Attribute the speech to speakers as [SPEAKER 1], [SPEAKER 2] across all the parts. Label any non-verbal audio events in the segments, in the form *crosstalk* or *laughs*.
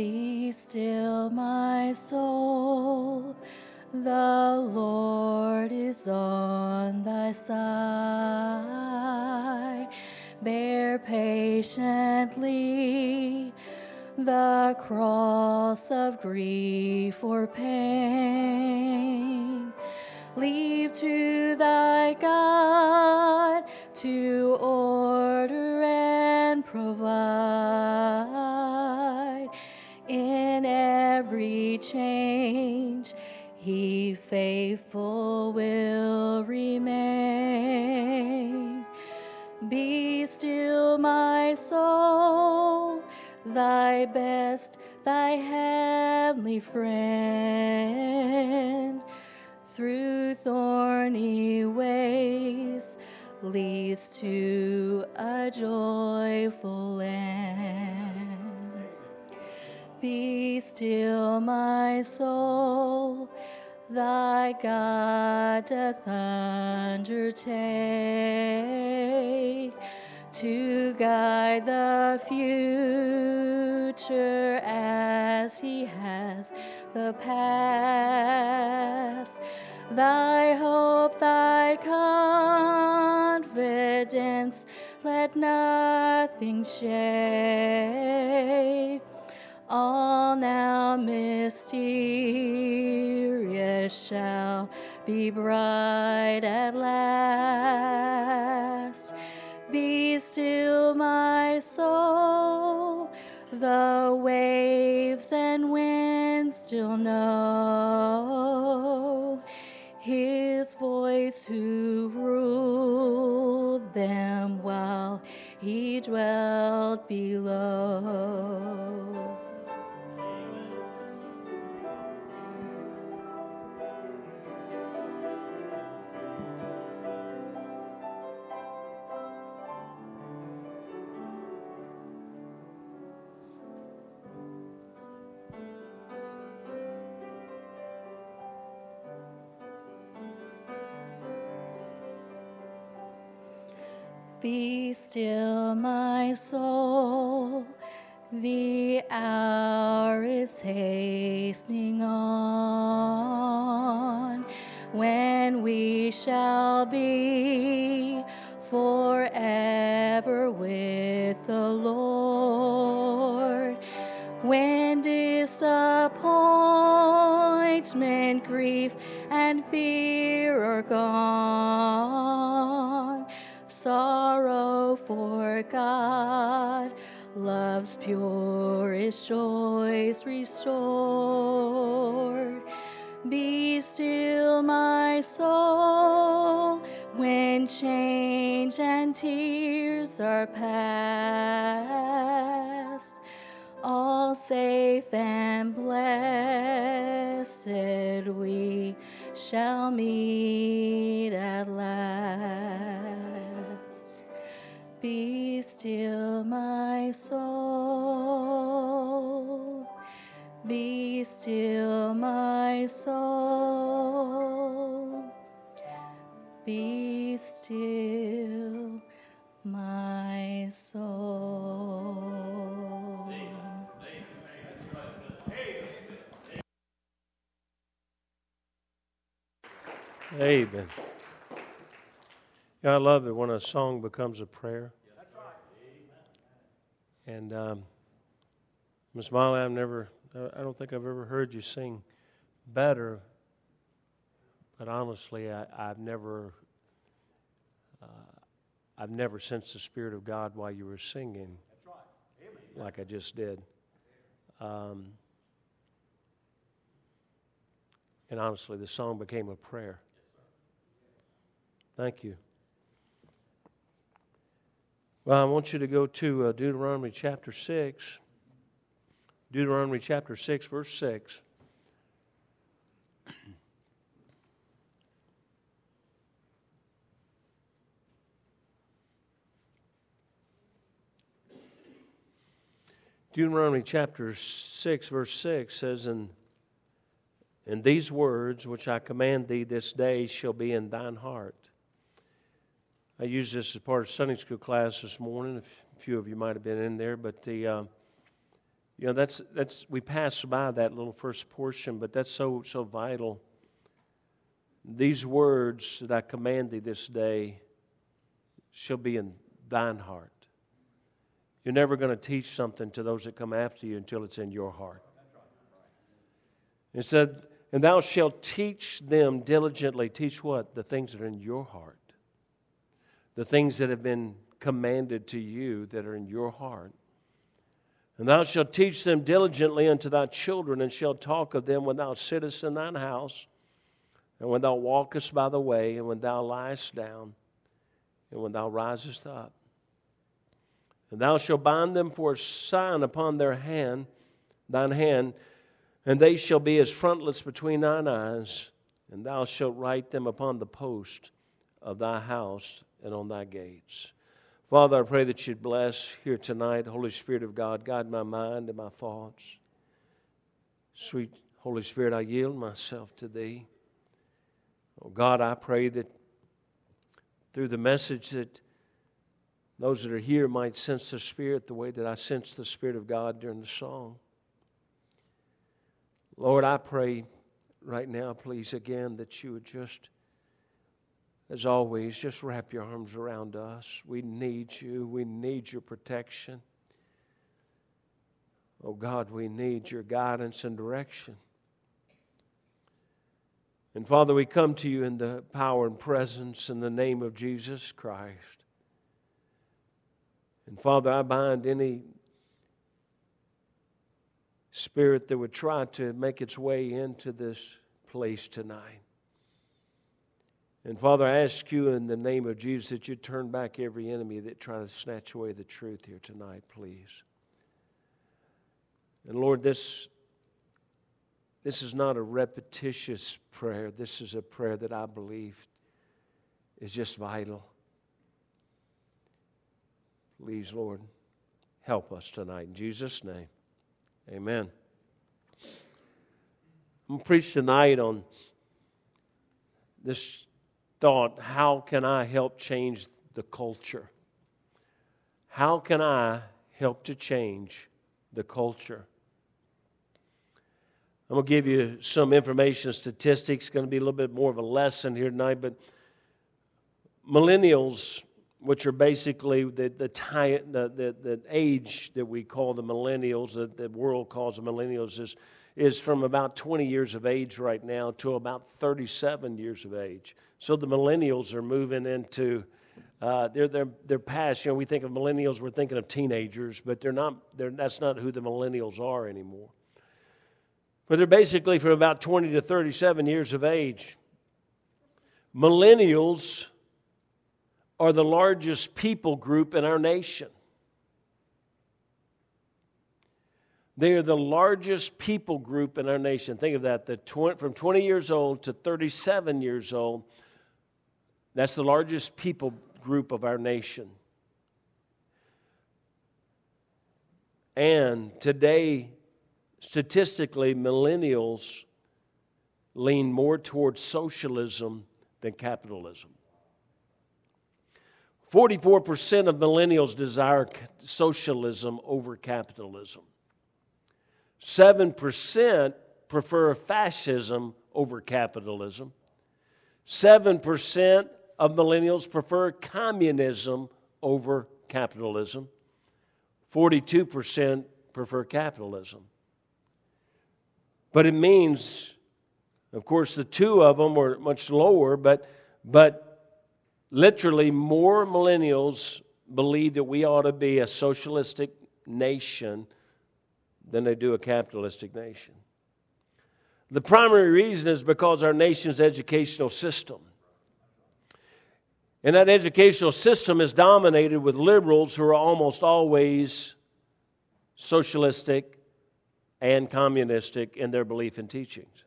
[SPEAKER 1] Be still, my soul. The Lord is on thy side. Bear patiently the cross of grief or pain. Leave to thy God to order faithful will remain. Be still, my soul, thy best, thy heavenly friend. Through thorny ways leads to a joyful end. Be still, my soul, thy God doth undertake to guide the future as he has the past. Thy hope, thy confidence, let nothing shake. All now shall be bright at last. Be still, my soul, the waves and winds still know his voice who ruled them while he dwelt below. Be still, my soul, the hour is hastening on when we shall be forever with the Lord. When disappointment, grief, and fear are gone, sorrow for God, love's purest joys restored. Be still, my soul, when change and tears are past. All safe and blessed we shall meet at last. Be still, my soul. Be still, my soul. Be still, my soul.
[SPEAKER 2] Amen. Yeah, I love it when a song becomes a prayer. And um, Miss Molly, I've never, I don't think I've ever heard you sing better. But honestly, I, I've never, uh, never sensed the Spirit of God while you were singing, like I just did. Um, and honestly, the song became a prayer. Thank you. Well, I want you to go to uh, Deuteronomy chapter 6. Deuteronomy chapter 6, verse 6. Deuteronomy chapter 6, verse 6 says, And, and these words which I command thee this day shall be in thine heart. I used this as part of Sunday school class this morning. A few of you might have been in there, but the, uh, You know, that's, that's, we pass by that little first portion, but that's so, so vital. These words that I command thee this day shall be in thine heart. You're never going to teach something to those that come after you until it's in your heart. It said, And thou shalt teach them diligently. Teach what? The things that are in your heart. The things that have been commanded to you that are in your heart. And thou shalt teach them diligently unto thy children, and shalt talk of them when thou sittest in thine house, and when thou walkest by the way, and when thou liest down, and when thou risest up. And thou shalt bind them for a sign upon their hand, thine hand, and they shall be as frontlets between thine eyes, and thou shalt write them upon the post of thy house and on thy gates. Father, I pray that you'd bless here tonight, Holy Spirit of God, guide my mind and my thoughts. Sweet Holy Spirit, I yield myself to thee. Oh God, I pray that through the message that those that are here might sense the Spirit the way that I sense the Spirit of God during the song. Lord, I pray right now, please, again, that you would just, as always, just wrap your arms around us. We need you, we need your protection. Oh God, we need your guidance and direction. And Father, we come to you in the power and presence in the name of Jesus Christ. And Father, I bind any spirit that would try to make its way into this place tonight. And Father, I ask you in the name of Jesus that you turn back every enemy that try to snatch away the truth here tonight, please. And Lord, this, this is not a repetitious prayer. This is a prayer that I believe is just vital. Please, Lord, help us tonight. In Jesus' name, amen. I'm going to preach tonight on this thought how can I help change the culture? How can I help to change the culture? I'm going to give you some information, statistics. It's going to be a little bit more of a lesson here tonight, but millennials which are basically the, the, the, the, the, age that we call the millennials, that the world calls the millennials, is, is from about 20 years of age right now to about 37 years of age. So the millennials are moving into, uh, they're, they're past, you know, we think of millennials, we're thinking of teenagers, but they're not, they're, that's not who the millennials are anymore. But they're basically from about 20 to 37 years of age. Millennials are the largest people group in our nation. They are the largest people group in our nation. Think of that. The 20, from 20 years old to 37 years old, that's the largest people group of our nation. And today, statistically, millennials lean more towards socialism than capitalism. 44% of millennials desire socialism over capitalism. 7% prefer fascism over capitalism. 7% of millennials prefer communism over capitalism. 42% prefer capitalism. But it means, of course, the two of them were much lower, but, but literally more millennials believe that we ought to be a socialistic nation than they do a capitalistic nation. The primary reason is because our nation's educational system. And that educational system is dominated with liberals who are almost always socialistic and communistic in their belief and teachings.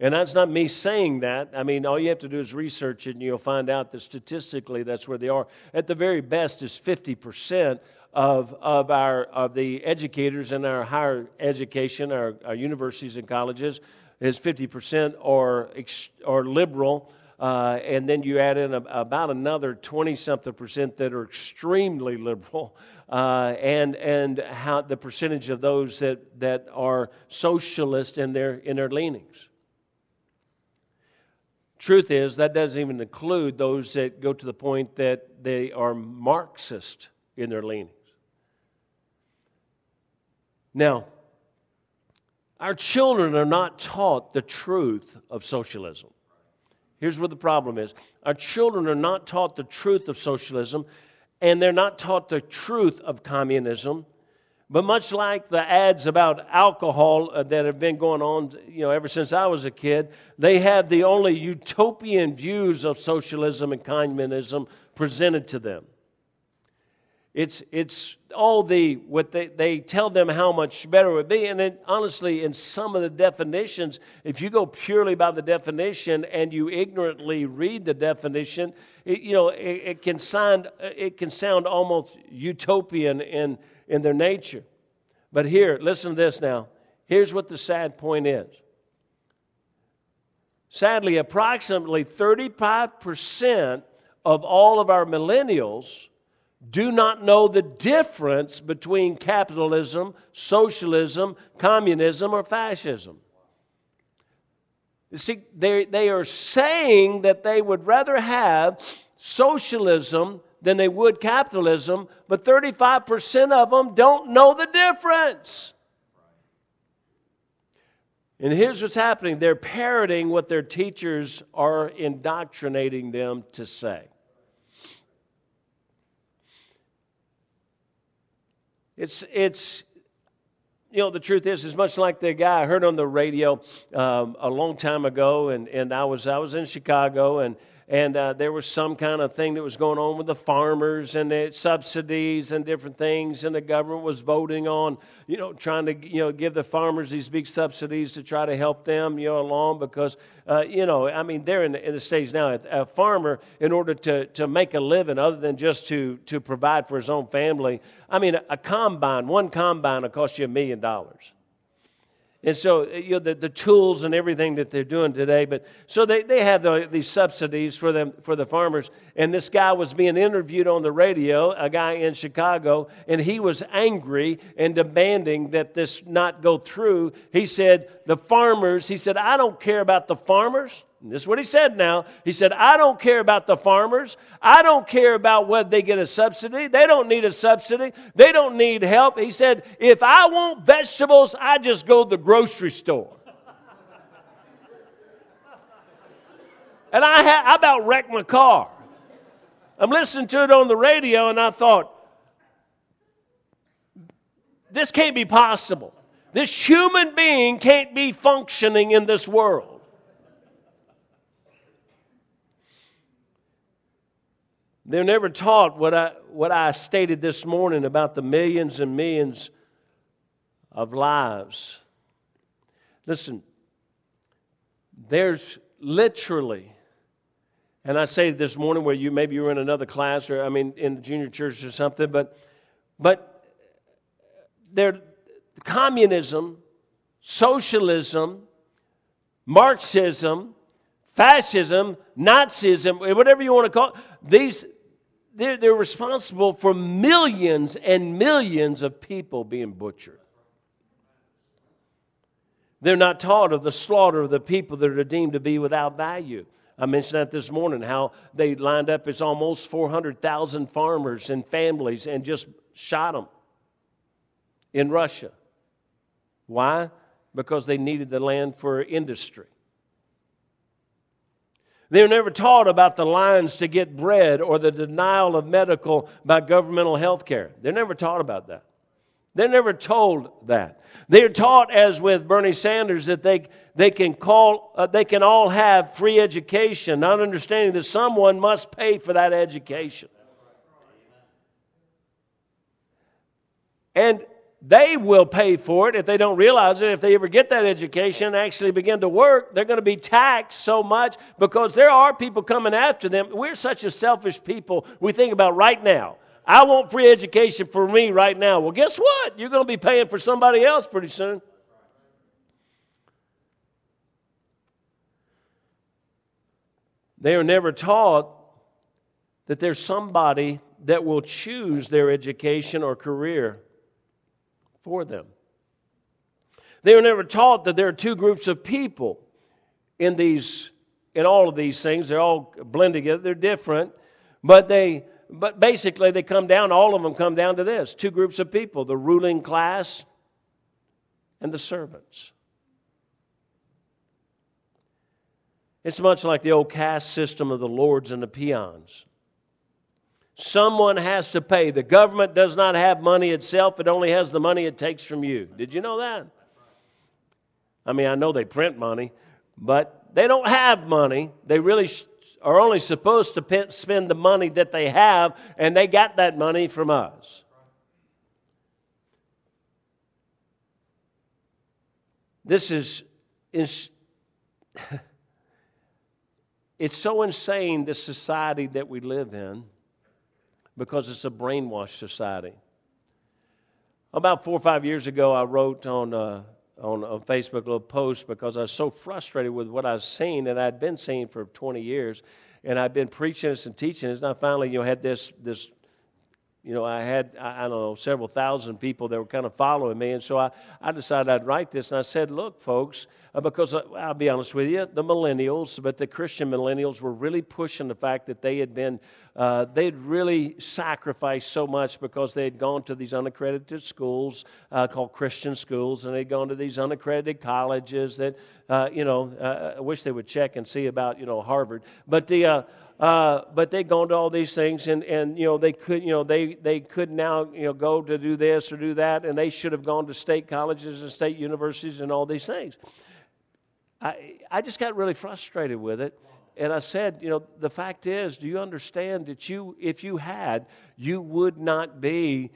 [SPEAKER 2] And that's not me saying that. I mean, all you have to do is research it and you'll find out that statistically that's where they are. At the very best is 50% of, of, our, of the educators in our higher education, our, our universities and colleges, is 50% or, or liberal. uh, and then you add in a, about another 20 something percent that are extremely liberal, *laughs* uh, and, and how the percentage of those that, that are socialist in their, in their leanings. Truth is, that doesn't even include those that go to the point that they are Marxist in their leanings. Now, our children are not taught the truth of socialism. Here's where the problem is our children are not taught the truth of socialism, and they're not taught the truth of communism. But much like the ads about alcohol uh, that have been going on, you know, ever since I was a kid, they have the only utopian views of socialism and communism presented to them. It's, it's all the, what they, they tell them how much better it would be. And it, honestly, in some of the definitions, if you go purely by the definition and you ignorantly read the definition, it, you know, it, it, can sound, it can sound almost utopian in, in their nature. But here, listen to this now. Here's what the sad point is. Sadly, approximately 35% of all of our millennials do not know the difference between capitalism, socialism, communism, or fascism. You see, they, they are saying that they would rather have socialism than they would capitalism, but 35% of them don't know the difference. And here's what's happening they're parroting what their teachers are indoctrinating them to say. It's, it's, you know, the truth is, it's much like the guy I heard on the radio um, a long time ago, and, and I, was, I was in Chicago, and and uh, there was some kind of thing that was going on with the farmers and the subsidies and different things, and the government was voting on, you know, trying to, you know, give the farmers these big subsidies to try to help them, you know, along because, uh, you know, I mean, they're in the, in the stage now. A farmer, in order to, to make a living, other than just to, to provide for his own family, I mean, a, a combine, one combine will cost you a million dollars. And so, uh, you know, the, the tools and everything that they're doing today. But so they, they have the, these subsidies for them for the farmers. And this guy was being interviewed on the radio, a guy in Chicago, and he was angry and demanding that this not go through. He said, the farmers, he said, I don't care about the farmers. This is what he said now. He said, I don't care about the farmers. I don't care about whether they get a subsidy. They don't need a subsidy. They don't need help. He said, if I want vegetables, I just go to the grocery store. and I, ha- I about wrecked my car. I'm listening to it on the radio, and I thought, this can't be possible. This human being can't be functioning in this world. They're never taught what I, what I stated this morning about the millions and millions of lives. Listen, there's literally, and I say this morning where you maybe you were in another class or I mean in the junior church or something, but but there communism, socialism, Marxism, fascism, Nazism, whatever you want to call it, these, they're, they're responsible for millions and millions of people being butchered. They're not taught of the slaughter of the people that are deemed to be without value. I mentioned that this morning, how they lined up as almost 400,000 farmers and families and just shot them in Russia. Why? Because they needed the land for industry. They're never taught about the lines to get bread or the denial of medical by governmental health care. They're never taught about that. They're never told that. They're taught, as with Bernie Sanders, that they, they, can call, uh, they can all have free education, not understanding that someone must pay for that education. And they will pay for it if they don't realize it. If they ever get that education and actually begin to work, they're going to be taxed so much because there are people coming after them. We're such a selfish people. We think about right now. I want free education for me right now. Well, guess what? You're going to be paying for somebody else pretty soon. They are never taught that there's somebody that will choose their education or career for them. They were never taught that there are two groups of people in these in all of these things. They're all blend together. They're different, but they but basically they come down all of them come down to this two groups of people the ruling class and the servants it's much like the old caste system of the lords and the peons someone has to pay. The government does not have money itself. It only has the money it takes from you. Did you know that? I mean i know they print money but they don't have money. They really are only supposed to spend the money that they have, and they got that money from us. This is, is *laughs* it's so insane, this society that we live in, because it's a brainwashed society. About four or five years ago, I wrote on uh, on, Facebook a little post because I was so frustrated with what I was seeing and I'd been seeing for 20 years. And I'd been preaching this and teaching this. And I finally, you know, had this, this you know, I had, I, I, don't know, several thousand people that were kind of following me. And so I, I decided I'd write this. And I said, look, folks, because uh, I'll be honest with you, the millennials, but the Christian millennials were really pushing the fact that they had been, uh, they'd really sacrificed so much because they had gone to these unaccredited schools uh, called Christian schools, and they'd gone to these unaccredited colleges that, uh, you know, uh, I wish they would check and see about, you know, Harvard. But the, uh, but they'd gone to all these things, and, and you know they could you know they they could now you know go to do this or do that, and they should have gone to state colleges and state universities and all these things. I I just got really frustrated with it, and I said, you know, the fact is, do you understand that you if you had, you would not be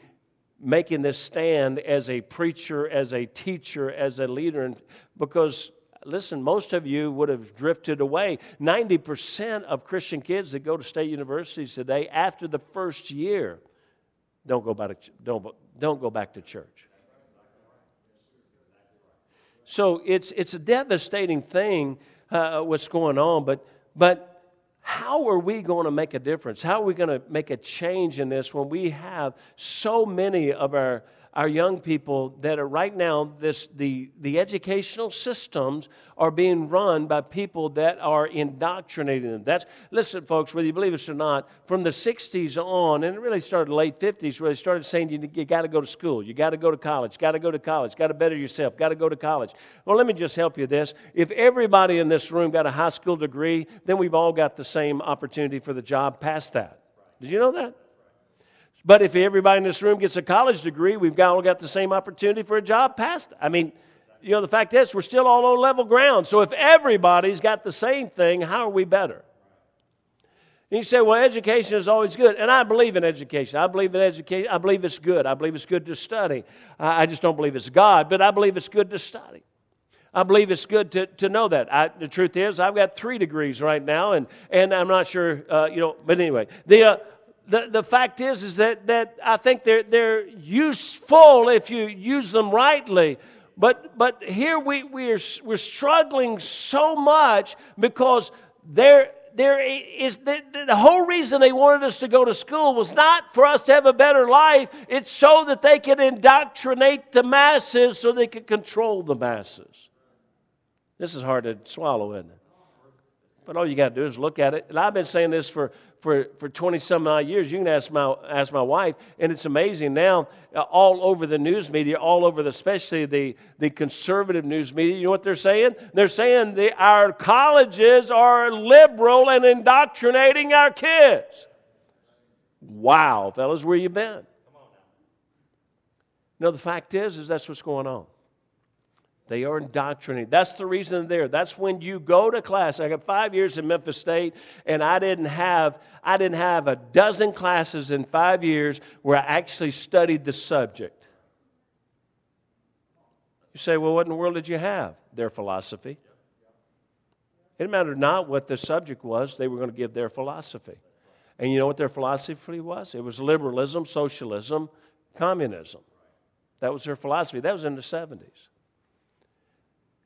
[SPEAKER 2] making this stand as a preacher, as a teacher, as a leader, because listen, most of you would have drifted away. 90% of Christian kids that go to state universities today, after the first year, don't go back don't, don't go back to church. So it's, it's a devastating thing uh, what's going on, but, but how are we going to make a difference? How are we going to make a change in this when we have so many of our our young people that are right now this the, the educational systems are being run by people that are indoctrinating them. That's listen folks whether you believe it or not from the 60s on and it really started late 50s where they started saying you, you got to go to school you got to go to college got to go to college got to better yourself got to go to college. Well let me just help you this. If everybody in this room got a high school degree then we've all got the same opportunity for the job. Past that. Did you know that but if everybody in this room gets a college degree, we've all got the same opportunity for a job past. I mean, you know, the fact is, we're still all on level ground. So if everybody's got the same thing, how are we better? And you say, well, education is always good. And I believe in education. I believe in education. I believe it's good. I believe it's good to study. I just don't believe it's God, but I believe it's good to study. I believe it's good to, to know that. I, the truth is, I've got three degrees right now, and, and I'm not sure, uh, you know, but anyway. The, uh, the, the fact is, is that, that I think they're, they're useful if you use them rightly. But, but here we, we are, we're struggling so much because there, there is the, the whole reason they wanted us to go to school was not for us to have a better life. It's so that they can indoctrinate the masses so they can control the masses. This is hard to swallow, isn't it? But all you got to do is look at it. And I've been saying this for, for, for 20 some odd years. You can ask my, ask my wife, and it's amazing now, uh, all over the news media, all over, the, especially the, the conservative news media, you know what they're saying? They're saying the, our colleges are liberal and indoctrinating our kids. Wow, fellas, where you been? No, the fact is, is that's what's going on. They are indoctrinated. That's the reason they're there. That's when you go to class. I got five years in Memphis State, and I didn't have I didn't have a dozen classes in five years where I actually studied the subject. You say, well, what in the world did you have? Their philosophy. It mattered not what the subject was, they were going to give their philosophy. And you know what their philosophy was? It was liberalism, socialism, communism. That was their philosophy. That was in the 70s.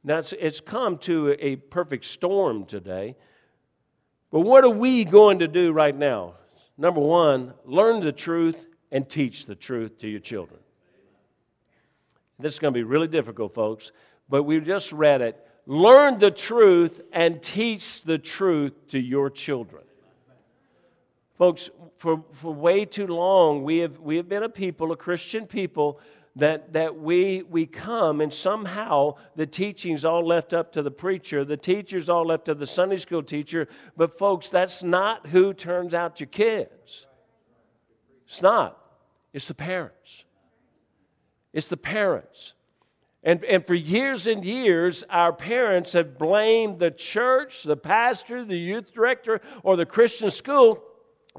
[SPEAKER 2] Now, it's, it's come to a perfect storm today But what are we going to do right now? Number one, learn the truth and teach the truth to your children. This is going to be really difficult, folks, but we just read it. Learn the truth and teach the truth to your children. Folks, for, for way too long, we have, we have been a people, a Christian people, that, that we, we come and somehow the teaching's all left up to the preacher, the teacher's all left to the Sunday school teacher. But, folks, that's not who turns out your kids. It's not, it's the parents. It's the parents. And, and for years and years, our parents have blamed the church, the pastor, the youth director, or the Christian school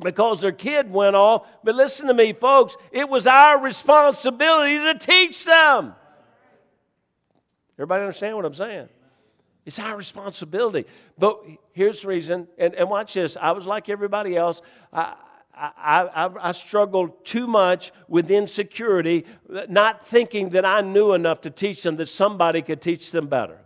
[SPEAKER 2] because their kid went off. But listen to me, folks, it was our responsibility to teach them. Everybody understand what I'm saying? It's our responsibility. But here's the reason, and, and watch this. I was like everybody else. I, I, I, I, struggled too much with insecurity, not thinking that I knew enough to teach them that somebody could teach them better.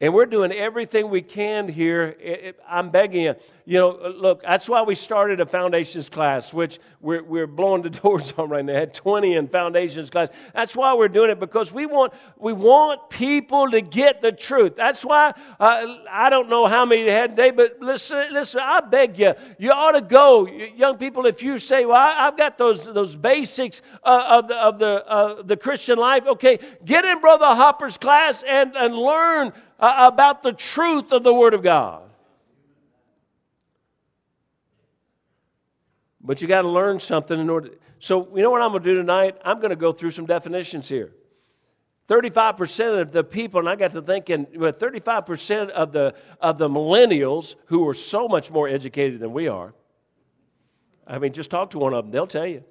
[SPEAKER 2] And we're doing everything we can here. I'm begging you. You know, look, that's why we started a foundations class, which we're, we're blowing the *laughs* doors on right now. I had 20 in foundations class. That's why we're doing it because we want, we want people to get the truth. That's why uh, I don't know how many had today, but listen, listen, I beg you, you ought to go. Young people, if you say, well, I, have got those, those basics uh, of the, of the, uh, the Christian life, okay, get in Brother Hopper's class and, and learn uh, about the truth of the Word of God. But you got to learn something in order. So, you know what I'm going to do tonight? I'm going to go through some definitions here. 35% of the people, and I got to thinking, 35% of the, of the millennials who are so much more educated than we are. I mean, just talk to one of them, they'll tell you.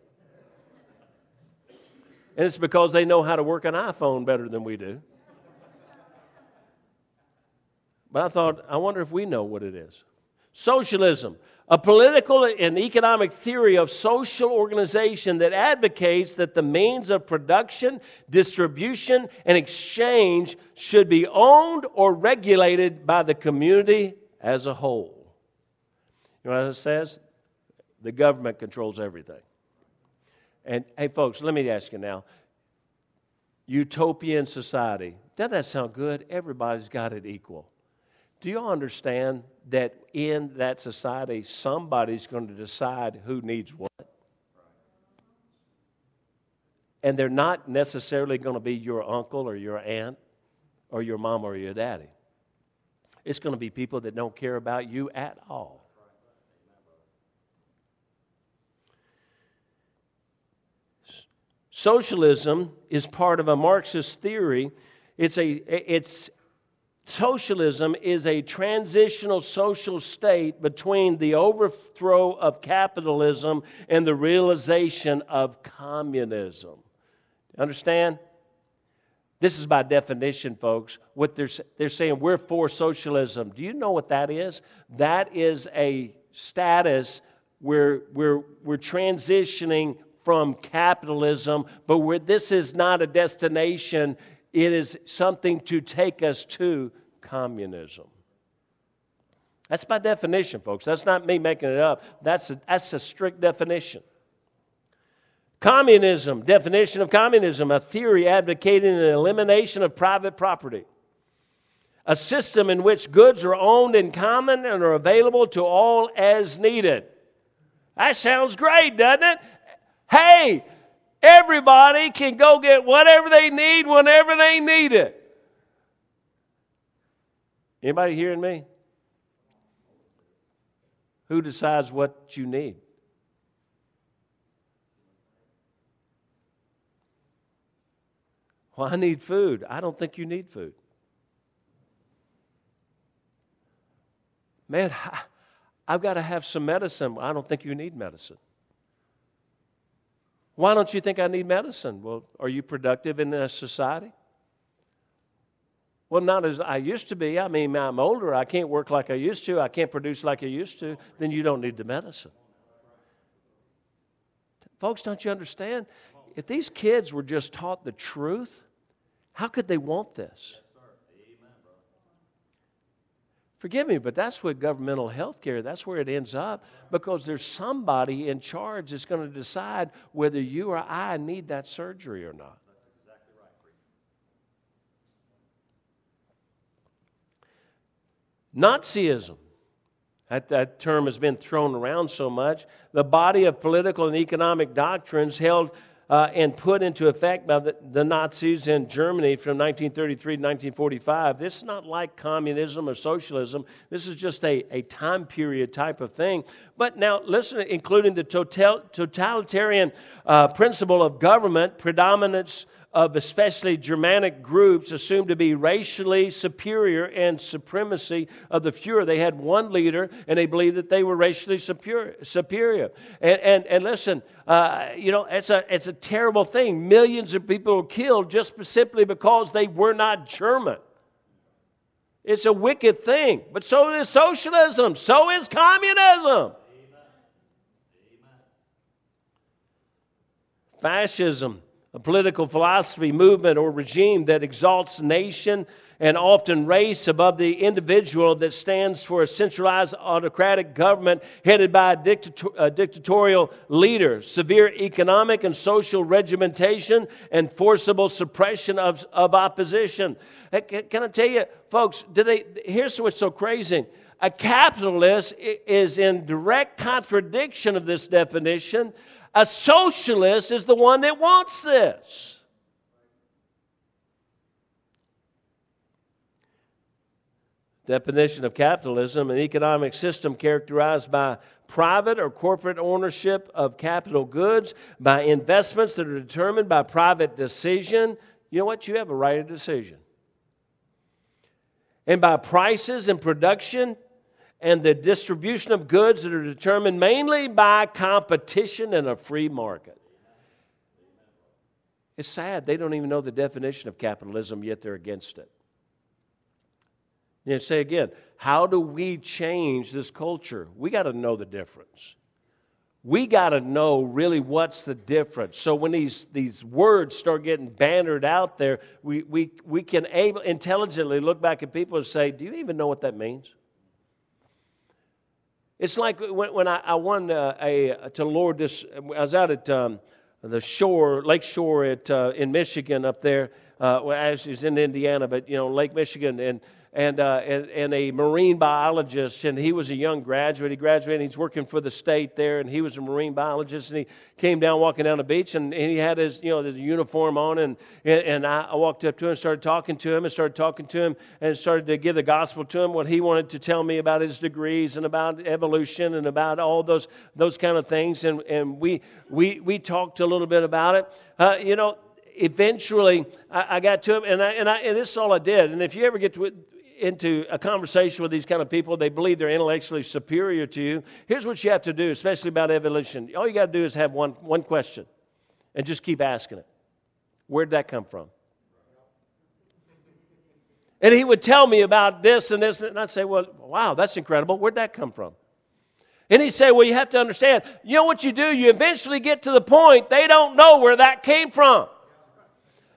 [SPEAKER 2] And it's because they know how to work an iPhone better than we do. But I thought, I wonder if we know what it is. Socialism, a political and economic theory of social organization that advocates that the means of production, distribution, and exchange should be owned or regulated by the community as a whole. You know what it says? The government controls everything. And hey, folks, let me ask you now utopian society, doesn't that sound good? Everybody's got it equal. Do you understand that in that society, somebody's going to decide who needs what? And they're not necessarily going to be your uncle or your aunt or your mom or your daddy. It's going to be people that don't care about you at all. Socialism is part of a Marxist theory. It's, a, it's Socialism is a transitional social state between the overthrow of capitalism and the realization of communism. Understand? This is by definition, folks. What they're, they're saying, we're for socialism. Do you know what that is? That is a status where we're, we're transitioning from capitalism, but this is not a destination, it is something to take us to communism. That's by definition, folks. That's not me making it up. That's a, that's a strict definition. Communism, definition of communism, a theory advocating the elimination of private property. A system in which goods are owned in common and are available to all as needed. That sounds great, doesn't it? Hey, Everybody can go get whatever they need whenever they need it. Anybody hearing me? Who decides what you need? Well, I need food. I don't think you need food. Man, *laughs* I've got to have some medicine. I don't think you need medicine. Why don't you think I need medicine? Well, are you productive in a society? Well, not as I used to be. I mean, I'm older. I can't work like I used to. I can't produce like I used to. Then you don't need the medicine. Folks, don't you understand? If these kids were just taught the truth, how could they want this? Forgive me, but that's what governmental health care, that's where it ends up because there's somebody in charge that's going to decide whether you or I need that surgery or not. That's exactly right. Nazism. That, that term has been thrown around so much. The body of political and economic doctrines held uh, and put into effect by the, the, Nazis in Germany from 1933 to 1945. This is not like communism or socialism. This is just a, a time period type of thing. But now, listen, including the total, totalitarian uh, principle of government, predominance of especially Germanic groups assumed to be racially superior and supremacy of the Fuhrer. They had one leader and they believed that they were racially superior. And, and, and listen, uh, you know, it's a, it's a terrible thing. Millions of people were killed just simply because they were not German. It's a wicked thing. But so is socialism, so is communism. Fascism a political philosophy, movement, or regime that exalts nation and often race above the individual that stands for a centralized autocratic government headed by a, dictator- a dictatorial leader, severe economic and social regimentation, and forcible suppression of, of opposition. Can I tell you, folks, do they, here's what's so crazy. A capitalist is in direct contradiction of this definition a socialist is the one that wants this. Definition of capitalism an economic system characterized by private or corporate ownership of capital goods, by investments that are determined by private decision. You know what? You have a right of decision. And by prices and production and the distribution of goods that are determined mainly by competition in a free market. It's sad. They don't even know the definition of capitalism, yet they're against it. You say again, how do we change this culture? We got to know the difference. We got to know really what's the difference. So when these, these words start getting bannered out there, we, we, we can able, intelligently look back at people and say, Do you even know what that means? It's like when, when I, I won uh, a, to Lord this, I was out at um, the shore, Lake Shore at, uh, in Michigan up there. Uh, well, as it's in Indiana, but you know, Lake Michigan, and and, uh, and, and, a marine biologist, and he was a young graduate. He graduated, he's working for the state there, and he was a marine biologist, and he came down walking down the beach, and, and he had his, you know, the uniform on, and, and, I, walked up to him and started talking to him, and started talking to him, and started to give the gospel to him, what he wanted to tell me about his degrees, and about evolution, and about all those, those kind of things, and, and we, we, we talked a little bit about it. Uh, you know, eventually I, I, got to him, and, I, and, I, and this is all I did. And if you ever get to into a conversation with these kind of people, they believe they're intellectually superior to you. Here's what you have to do, especially about evolution. All you got to do is have one, one question and just keep asking it. Where'd that come from? And he would tell me about this and this, and I'd say, Well, wow, that's incredible. Where'd that come from? And he'd say, Well, you have to understand, you know what you do? You eventually get to the point they don't know where that came from.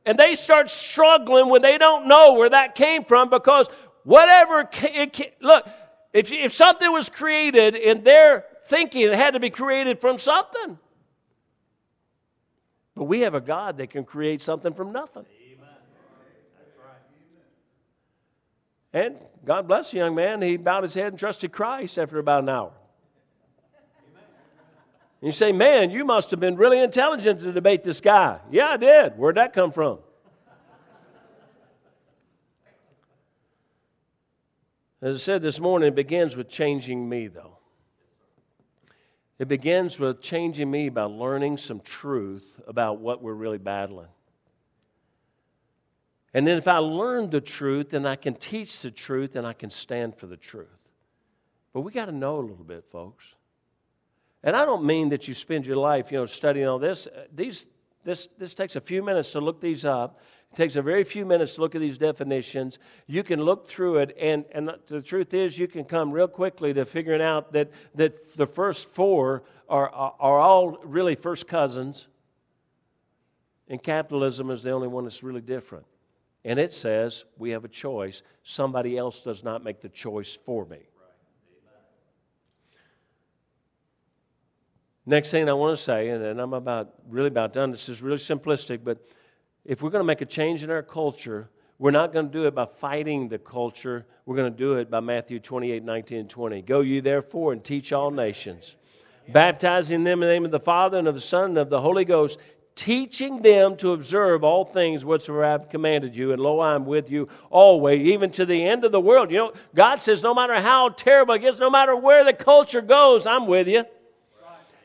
[SPEAKER 2] And they start struggling when they don't know where that came from because Whatever, it, look, if, if something was created in their thinking, it had to be created from something. But we have a God that can create something from nothing. And God bless the young man, he bowed his head and trusted Christ after about an hour. You say, man, you must have been really intelligent to debate this guy. Yeah, I did. Where'd that come from? As I said this morning, it begins with changing me, though. It begins with changing me by learning some truth about what we're really battling. And then if I learn the truth, then I can teach the truth and I can stand for the truth. But we got to know a little bit, folks. And I don't mean that you spend your life, you know, studying all this. Uh, these, this, this takes a few minutes to look these up it takes a very few minutes to look at these definitions. You can look through it, and, and the truth is, you can come real quickly to figuring out that, that the first four are, are, are all really first cousins, and capitalism is the only one that's really different. And it says we have a choice. Somebody else does not make the choice for me. Next thing I want to say, and, and I'm about really about done. This is really simplistic, but if we're going to make a change in our culture, we're not going to do it by fighting the culture. We're going to do it by Matthew 28, 19, and 20. Go ye therefore and teach all nations, baptizing them in the name of the Father and of the Son and of the Holy Ghost, teaching them to observe all things whatsoever I have commanded you. And lo, I am with you always, even to the end of the world. You know, God says, no matter how terrible it gets, no matter where the culture goes, I'm with you.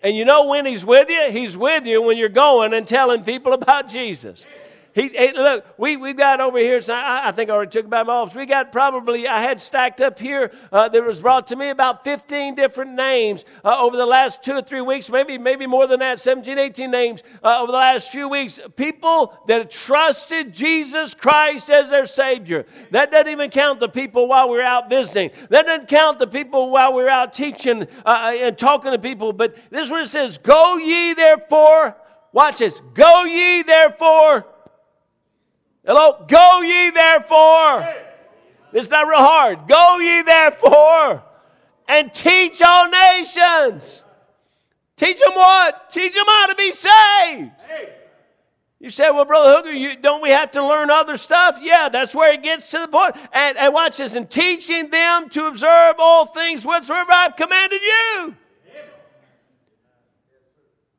[SPEAKER 2] And you know when He's with you? He's with you when you're going and telling people about Jesus. He, hey, look, we, we got over here, so I, I, think I already took about my office. We got probably, I had stacked up here uh, that was brought to me about 15 different names uh, over the last two or three weeks, maybe, maybe more than that, 17, 18 names uh, over the last few weeks. People that trusted Jesus Christ as their Savior. That doesn't even count the people while we are out visiting. That doesn't count the people while we are out teaching uh, and talking to people. But this it says Go ye therefore, watch this, go ye therefore Hello? Go ye therefore. It's not real hard. Go ye therefore and teach all nations. Teach them what? Teach them how to be saved. You say, well, Brother Hooker, you, don't we have to learn other stuff? Yeah, that's where it gets to the point. And, and watch this, and teaching them to observe all things whatsoever I've commanded you.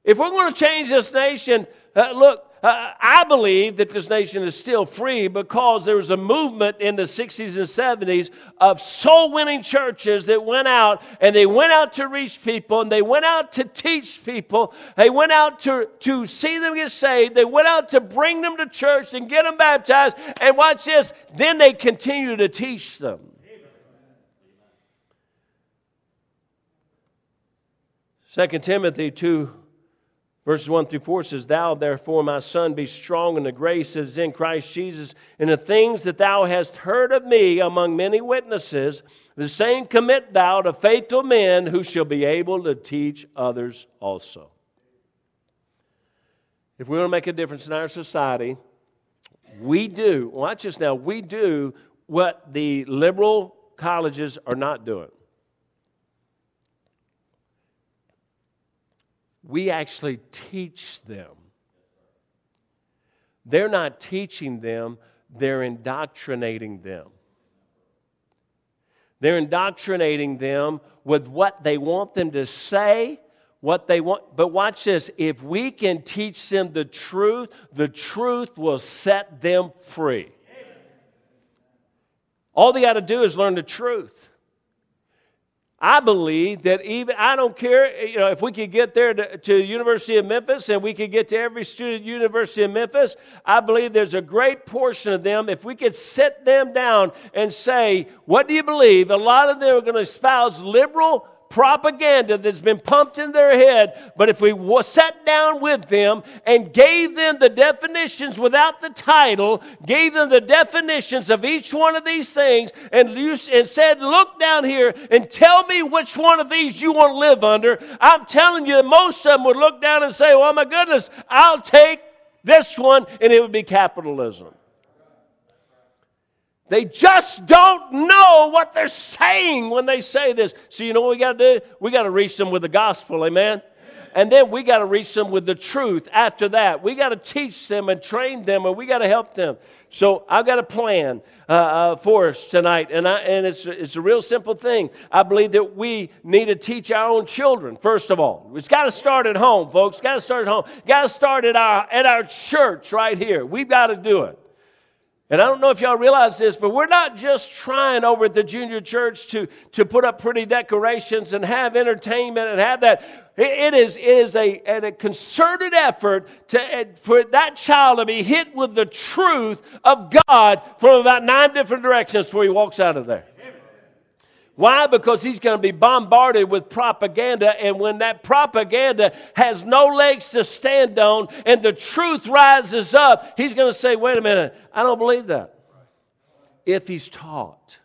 [SPEAKER 2] If we're going to change this nation, uh, look, uh, I believe that this nation is still free because there was a movement in the 60s and 70s of soul winning churches that went out and they went out to reach people and they went out to teach people. They went out to, to see them get saved. They went out to bring them to church and get them baptized. And watch this, then they continue to teach them. Second Timothy 2 Verses 1 through 4 says, Thou therefore, my son, be strong in the grace that is in Christ Jesus, and the things that thou hast heard of me among many witnesses, the same commit thou to faithful men who shall be able to teach others also. If we want to make a difference in our society, we do, watch this now, we do what the liberal colleges are not doing. We actually teach them. They're not teaching them, they're indoctrinating them. They're indoctrinating them with what they want them to say, what they want. But watch this if we can teach them the truth, the truth will set them free. All they got to do is learn the truth. I believe that even, I don't care, you know, if we could get there to, University of Memphis and we could get to every student University of Memphis, I believe there's a great portion of them, if we could sit them down and say, what do you believe? A lot of them are going to espouse liberal propaganda that's been pumped in their head. But if we sat down with them and gave them the definitions without the title, gave them the definitions of each one of these things, and, and said, Look down here and tell me which one of these you want to live under, I'm telling you, most of them would look down and say, Well, my goodness, I'll take this one, and it would be capitalism. They just don't know what they're saying when they say this. So, you know what we got to do? We got to reach them with the gospel, amen? And then we got to reach them with the truth after that. We got to teach them and train them, and we got to help them. So, I've got a plan uh, uh, for us tonight, and, I, and it's, it's a real simple thing. I believe that we need to teach our own children, first of all. It's got to start at home, folks. Got to start at home. Got to start at our, at our church right here. We've got to do it. And I don't know if y'all realize this, but we're not just trying over at the junior church to, to put up pretty decorations and have entertainment and have that. it is, it is a, a concerted effort to, for that child to be hit with the truth of God from about nine different directions before he walks out of there. Why? Because he's going to be bombarded with propaganda, and when that propaganda has no legs to stand on and the truth rises up, he's going to say, Wait a minute, I don't believe that. If he's taught.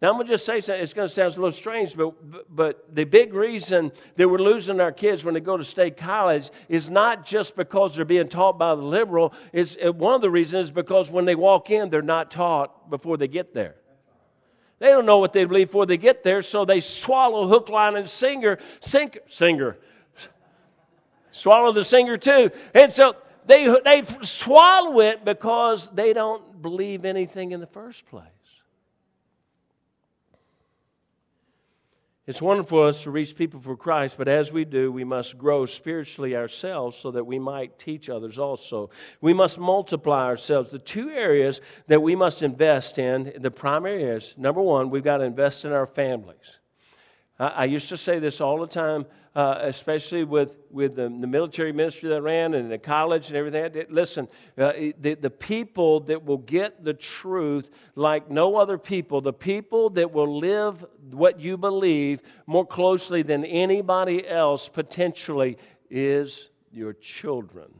[SPEAKER 2] Now, I'm going to just say something. It's going to sound a little strange, but, but the big reason that we're losing our kids when they go to state college is not just because they're being taught by the liberal. Is uh, one of the reasons is because when they walk in, they're not taught before they get there. They don't know what they believe before they get there, so they swallow hook, line, and singer, sinker, singer. Swallow the singer too. And so they, they swallow it because they don't believe anything in the first place. It's wonderful for us to reach people for Christ, but as we do, we must grow spiritually ourselves so that we might teach others also. We must multiply ourselves. The two areas that we must invest in, the primary is number one, we've got to invest in our families. I, I used to say this all the time uh, especially with, with the, the, military ministry that I ran and the college and everything. Listen, uh, the, the people that will get the truth like no other people, the people that will live what you believe more closely than anybody else potentially is your children.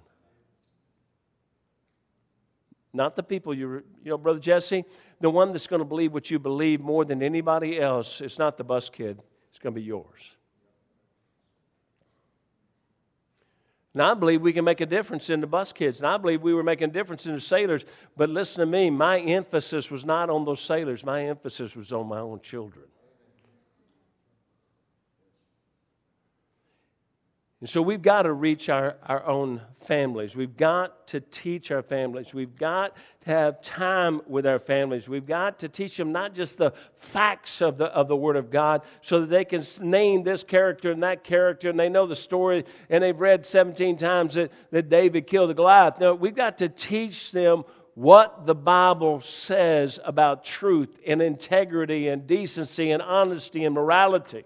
[SPEAKER 2] Not the people you, you know, Brother Jesse, the one that's going to believe what you believe more than anybody else, it's not the bus kid, it's going to be yours. Now, I believe we can make a difference in the bus kids. And I believe we were making a difference in the sailors. But listen to me, my emphasis was not on those sailors, my emphasis was on my own children. And so we've got to reach our, our own families. We've got to teach our families. We've got to have time with our families. We've got to teach them not just the facts of the, of the Word of God so that they can name this character and that character and they know the story and they've read 17 times that, that David killed Goliath. No, we've got to teach them what the Bible says about truth and integrity and decency and honesty and morality.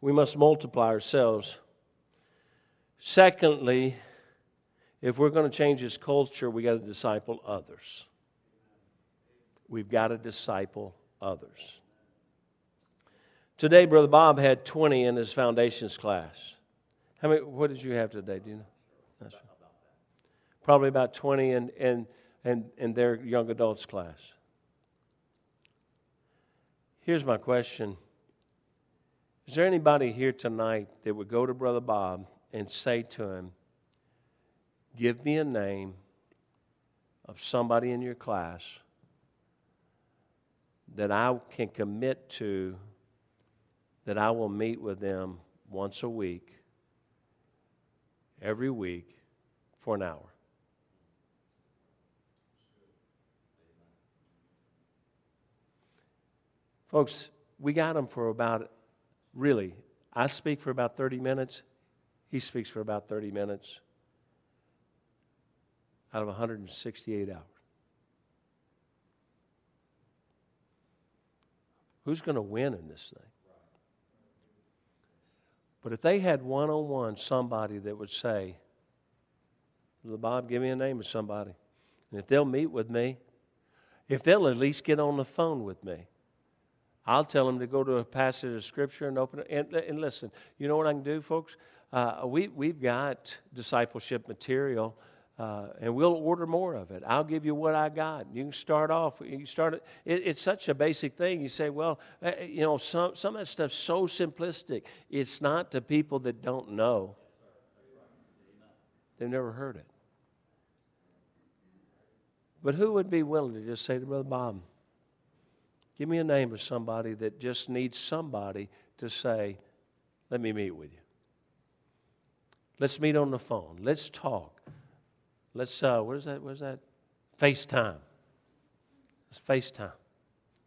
[SPEAKER 2] We must multiply ourselves. Secondly, if we're going to change this culture, we got to disciple others. We've got to disciple others. Today, Brother Bob had 20 in his foundations class. How many, what did you have today? Do you know? That's right. Probably about 20 in, in, in, in their young adults class. Here's my question is there anybody here tonight that would go to Brother Bob and say to him, Give me a name of somebody in your class that I can commit to, that I will meet with them once a week, every week, for an hour? Folks, we got them for about really, I speak for about 30 minutes. He speaks for about 30 minutes out of 168 hours. Who's going to win in this thing? But if they had one on one somebody that would say, Bob, give me a name of somebody. And if they'll meet with me, if they'll at least get on the phone with me, I'll tell them to go to a passage of Scripture and open it. And, and listen, you know what I can do, folks? Uh, we, we've got discipleship material. Uh, and we'll order more of it. I'll give you what I got. You can start off. You start it, it, It's such a basic thing. You say, well, uh, you know, some some of that stuff's so simplistic. It's not to people that don't know. They've never heard it. But who would be willing to just say to Brother Bob, Give me a name of somebody that just needs somebody to say, let me meet with you. Let's meet on the phone. Let's talk. Let's, uh, what is that? What is that? FaceTime. Let's FaceTime.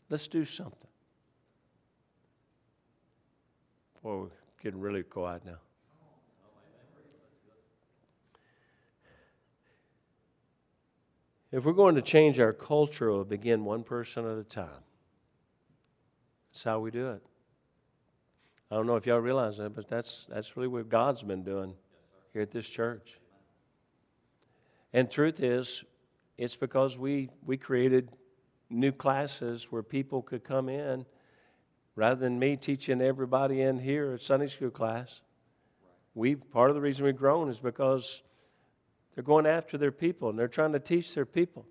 [SPEAKER 2] Let's do something. Boy, we're getting really quiet now. If we're going to change our culture, it'll begin one person at a time. That's how we do it. I don't know if y'all realize that, but that's, that's really what God's been doing here at this church. And truth is, it's because we, we created new classes where people could come in rather than me teaching everybody in here at Sunday school class. We part of the reason we've grown is because they're going after their people and they're trying to teach their people.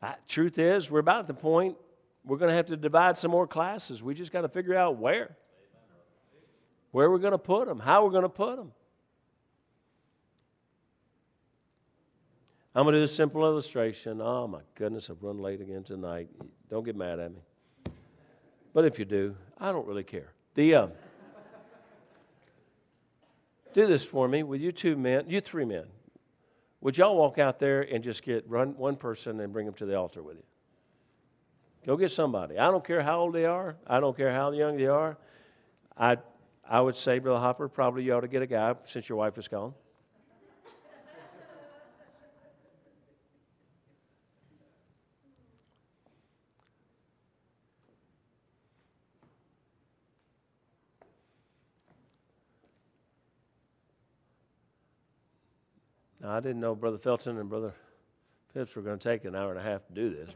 [SPEAKER 2] I, truth is, we're about at the point we're going to have to divide some more classes. We just got to figure out where. Where we're going to put them, how we're going to put them. I'm going to do a simple illustration. Oh, my goodness, I've run late again tonight. Don't get mad at me. But if you do, I don't really care. The, uh, do this for me. With you two men, you three men, would y'all walk out there and just get run one person and bring them to the altar with you? Go get somebody. I don't care how old they are. I don't care how young they are. I, I would say, Brother Hopper, probably you ought to get a guy since your wife is gone. Now, I didn't know Brother Felton and Brother Phipps were going to take an hour and a half to do this.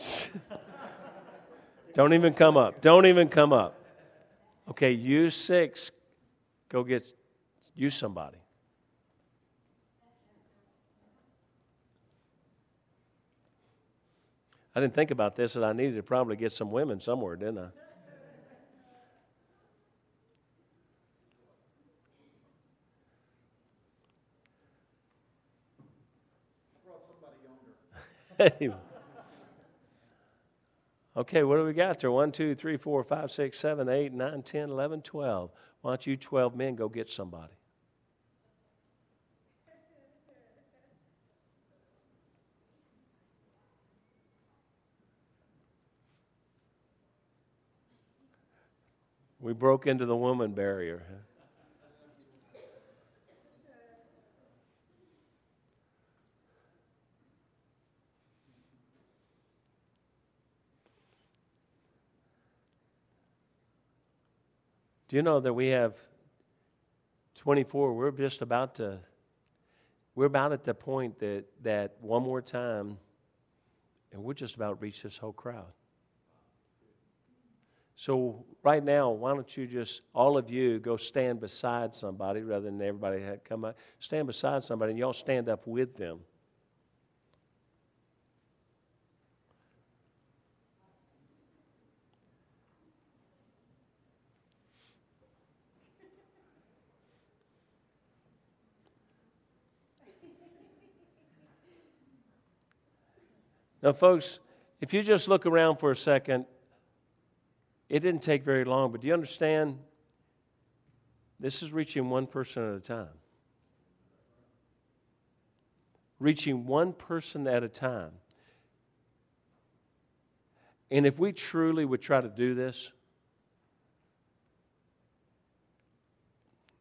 [SPEAKER 2] *laughs* Don't even come up. Don't even come up. Okay, you six, go get you somebody. I didn't think about this, and I needed to probably get some women somewhere, didn't I? *laughs* okay, what do we got there? 1, 2, 3, 4, 5, 6, 7, 8, 9, 10, 11, 12. Why don't you 12 men go get somebody? We broke into the woman barrier. Do you know that we have 24? We're just about to, we're about at the point that, that one more time, and we're just about to reach this whole crowd. So, right now, why don't you just, all of you, go stand beside somebody rather than everybody come up. Stand beside somebody and y'all stand up with them. Now, folks, if you just look around for a second, it didn't take very long, but do you understand? This is reaching one person at a time. Reaching one person at a time. And if we truly would try to do this,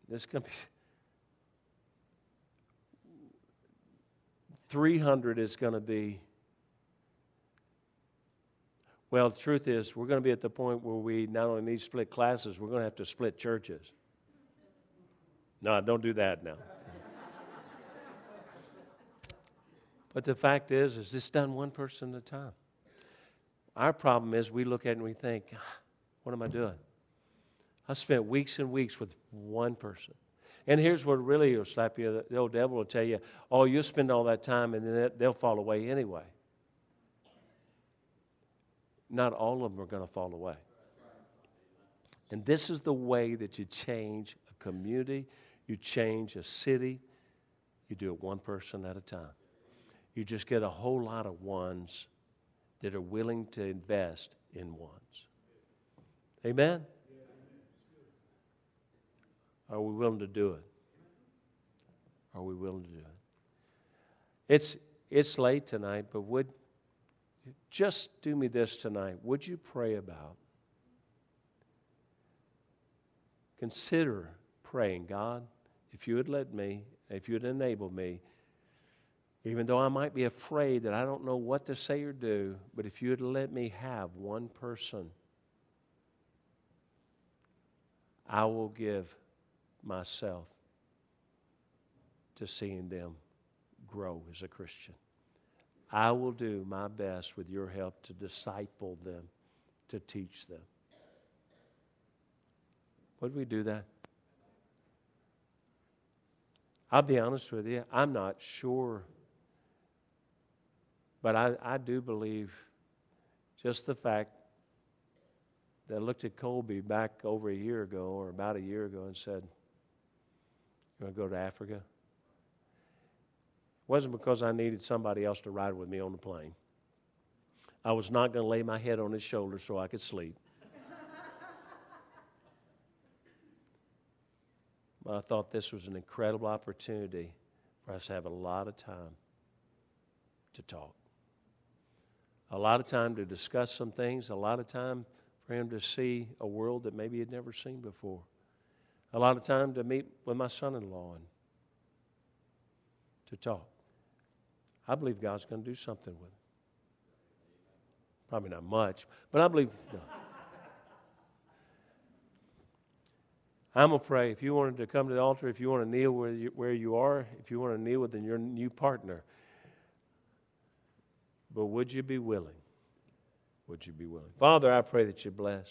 [SPEAKER 2] this to be *laughs* 300 is going to be well, the truth is, we're going to be at the point where we not only need split classes, we're going to have to split churches. No, don't do that now. *laughs* but the fact is, is this done one person at a time? Our problem is we look at it and we think, ah, what am I doing? I spent weeks and weeks with one person. And here's what really will slap you the old devil will tell you, oh, you'll spend all that time and then they'll fall away anyway not all of them are going to fall away. And this is the way that you change a community, you change a city. You do it one person at a time. You just get a whole lot of ones that are willing to invest in ones. Amen? Are we willing to do it? Are we willing to do it? It's, it's late tonight, but would just do me this tonight. Would you pray about? Consider praying, God, if you would let me, if you would enable me, even though I might be afraid that I don't know what to say or do, but if you would let me have one person, I will give myself to seeing them grow as a Christian. I will do my best with your help to disciple them, to teach them. Would we do that? I'll be honest with you, I'm not sure But I, I do believe just the fact that I looked at Colby back over a year ago or about a year ago and said, You want to go to Africa? Wasn't because I needed somebody else to ride with me on the plane. I was not going to lay my head on his shoulder so I could sleep. *laughs* but I thought this was an incredible opportunity for us to have a lot of time to talk. A lot of time to discuss some things, a lot of time for him to see a world that maybe he'd never seen before. A lot of time to meet with my son in law and to talk. I believe God's going to do something with it. Probably not much, but I believe. No. I'm going to pray. If you wanted to come to the altar, if you want to kneel where you, where you are, if you want to kneel with your new partner, but would you be willing? Would you be willing? Father, I pray that you bless.